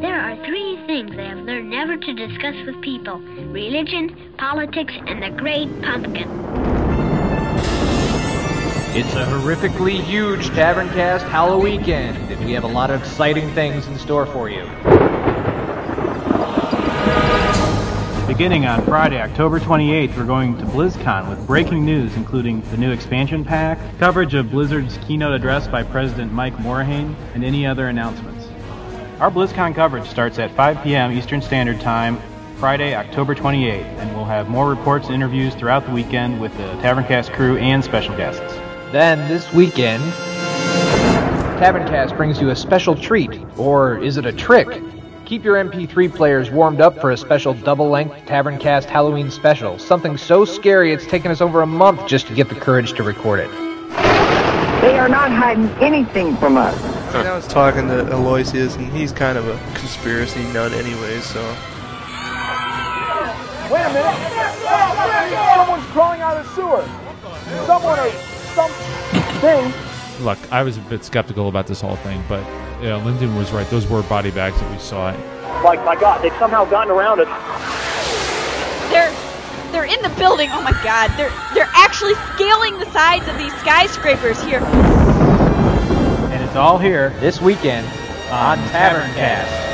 There are three things I have learned never to discuss with people religion, politics, and the great pumpkin. It's a horrifically huge Taverncast Halloween weekend, and we have a lot of exciting things in store for you. Beginning on Friday, October 28th, we're going to BlizzCon with breaking news, including the new expansion pack, coverage of Blizzard's keynote address by President Mike Morhaime, and any other announcements. Our BlizzCon coverage starts at 5 p.m. Eastern Standard Time, Friday, October 28th, and we'll have more reports and interviews throughout the weekend with the Taverncast crew and special guests. Then, this weekend, Taverncast brings you a special treat. Or is it a trick? Keep your MP3 players warmed up for a special double length Taverncast Halloween special. Something so scary it's taken us over a month just to get the courage to record it. They are not hiding anything from us. I was talking to Aloysius, and he's kind of a conspiracy nut anyway, so. Wait a minute! Someone's crawling out of the sewer! Someone or something. Look, I was a bit skeptical about this whole thing, but yeah, Lyndon was right. Those were body bags that we saw. Like, my God, they've somehow gotten around it. They're they're in the building. Oh my God, they're they're actually scaling the sides of these skyscrapers here. All here This weekend on Taverncast.